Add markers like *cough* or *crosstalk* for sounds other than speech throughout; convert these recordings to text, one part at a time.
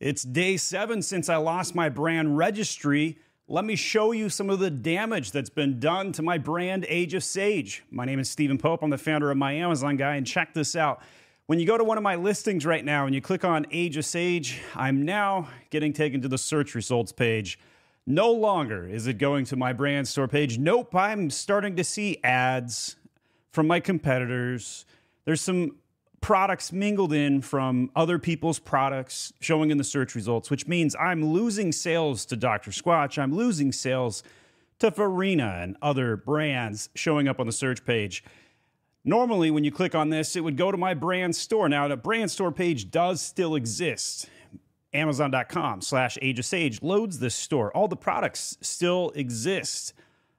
It's day seven since I lost my brand registry. Let me show you some of the damage that's been done to my brand Age of Sage. My name is Steven Pope. I'm the founder of My Amazon Guy, and check this out. When you go to one of my listings right now and you click on Age of Sage, I'm now getting taken to the search results page. No longer is it going to my brand store page. Nope, I'm starting to see ads from my competitors. There's some products mingled in from other people's products showing in the search results, which means I'm losing sales to Dr. Squatch. I'm losing sales to Farina and other brands showing up on the search page. Normally, when you click on this, it would go to my brand store. Now, the brand store page does still exist. Amazon.com slash Age of Sage loads this store. All the products still exist.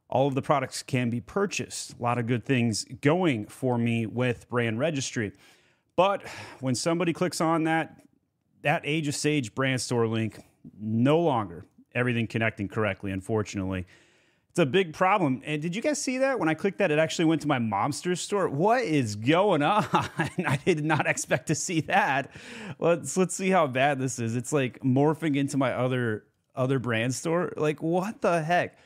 All of the products can be purchased. A lot of good things going for me with brand registry. But when somebody clicks on that that Age of Sage brand store link, no longer everything connecting correctly, unfortunately. It's a big problem. And did you guys see that? When I clicked that, it actually went to my Momster store. What is going *laughs* on? I did not expect to see that. Let's let's see how bad this is. It's like morphing into my other other brand store. Like what the heck?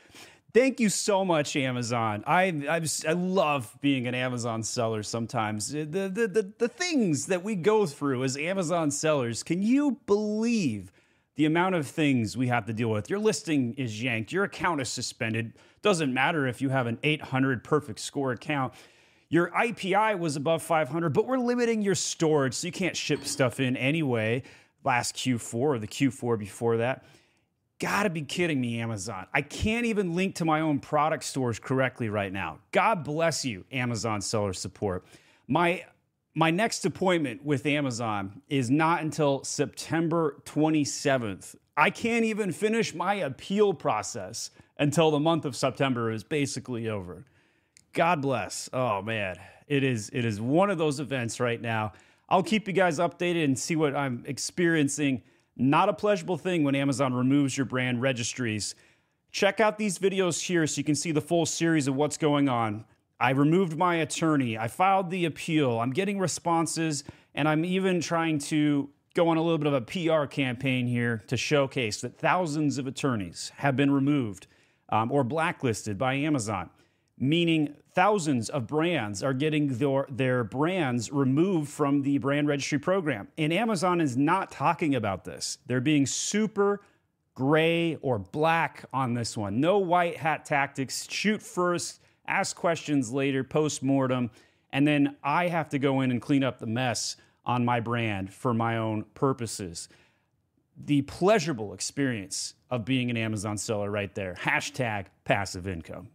Thank you so much, Amazon. I I, I love being an Amazon seller. Sometimes the, the the the things that we go through as Amazon sellers. Can you believe the amount of things we have to deal with? Your listing is yanked. Your account is suspended. Doesn't matter if you have an 800 perfect score account. Your IPI was above 500, but we're limiting your storage, so you can't ship stuff in anyway. Last Q4 or the Q4 before that gotta be kidding me, Amazon. I can't even link to my own product stores correctly right now. God bless you, Amazon seller support. My my next appointment with Amazon is not until September 27th. I can't even finish my appeal process until the month of September is basically over. God bless. Oh man, it is it is one of those events right now. I'll keep you guys updated and see what I'm experiencing not a pleasurable thing when Amazon removes your brand registries. Check out these videos here so you can see the full series of what's going on. I removed my attorney. I filed the appeal. I'm getting responses, and I'm even trying to go on a little bit of a PR campaign here to showcase that thousands of attorneys have been removed um, or blacklisted by Amazon meaning thousands of brands are getting their, their brands removed from the brand registry program. And Amazon is not talking about this. They're being super gray or black on this one. No white hat tactics. Shoot first, ask questions later, post mortem. And then I have to go in and clean up the mess on my brand for my own purposes. The pleasurable experience of being an Amazon seller right there. Hashtag passive income.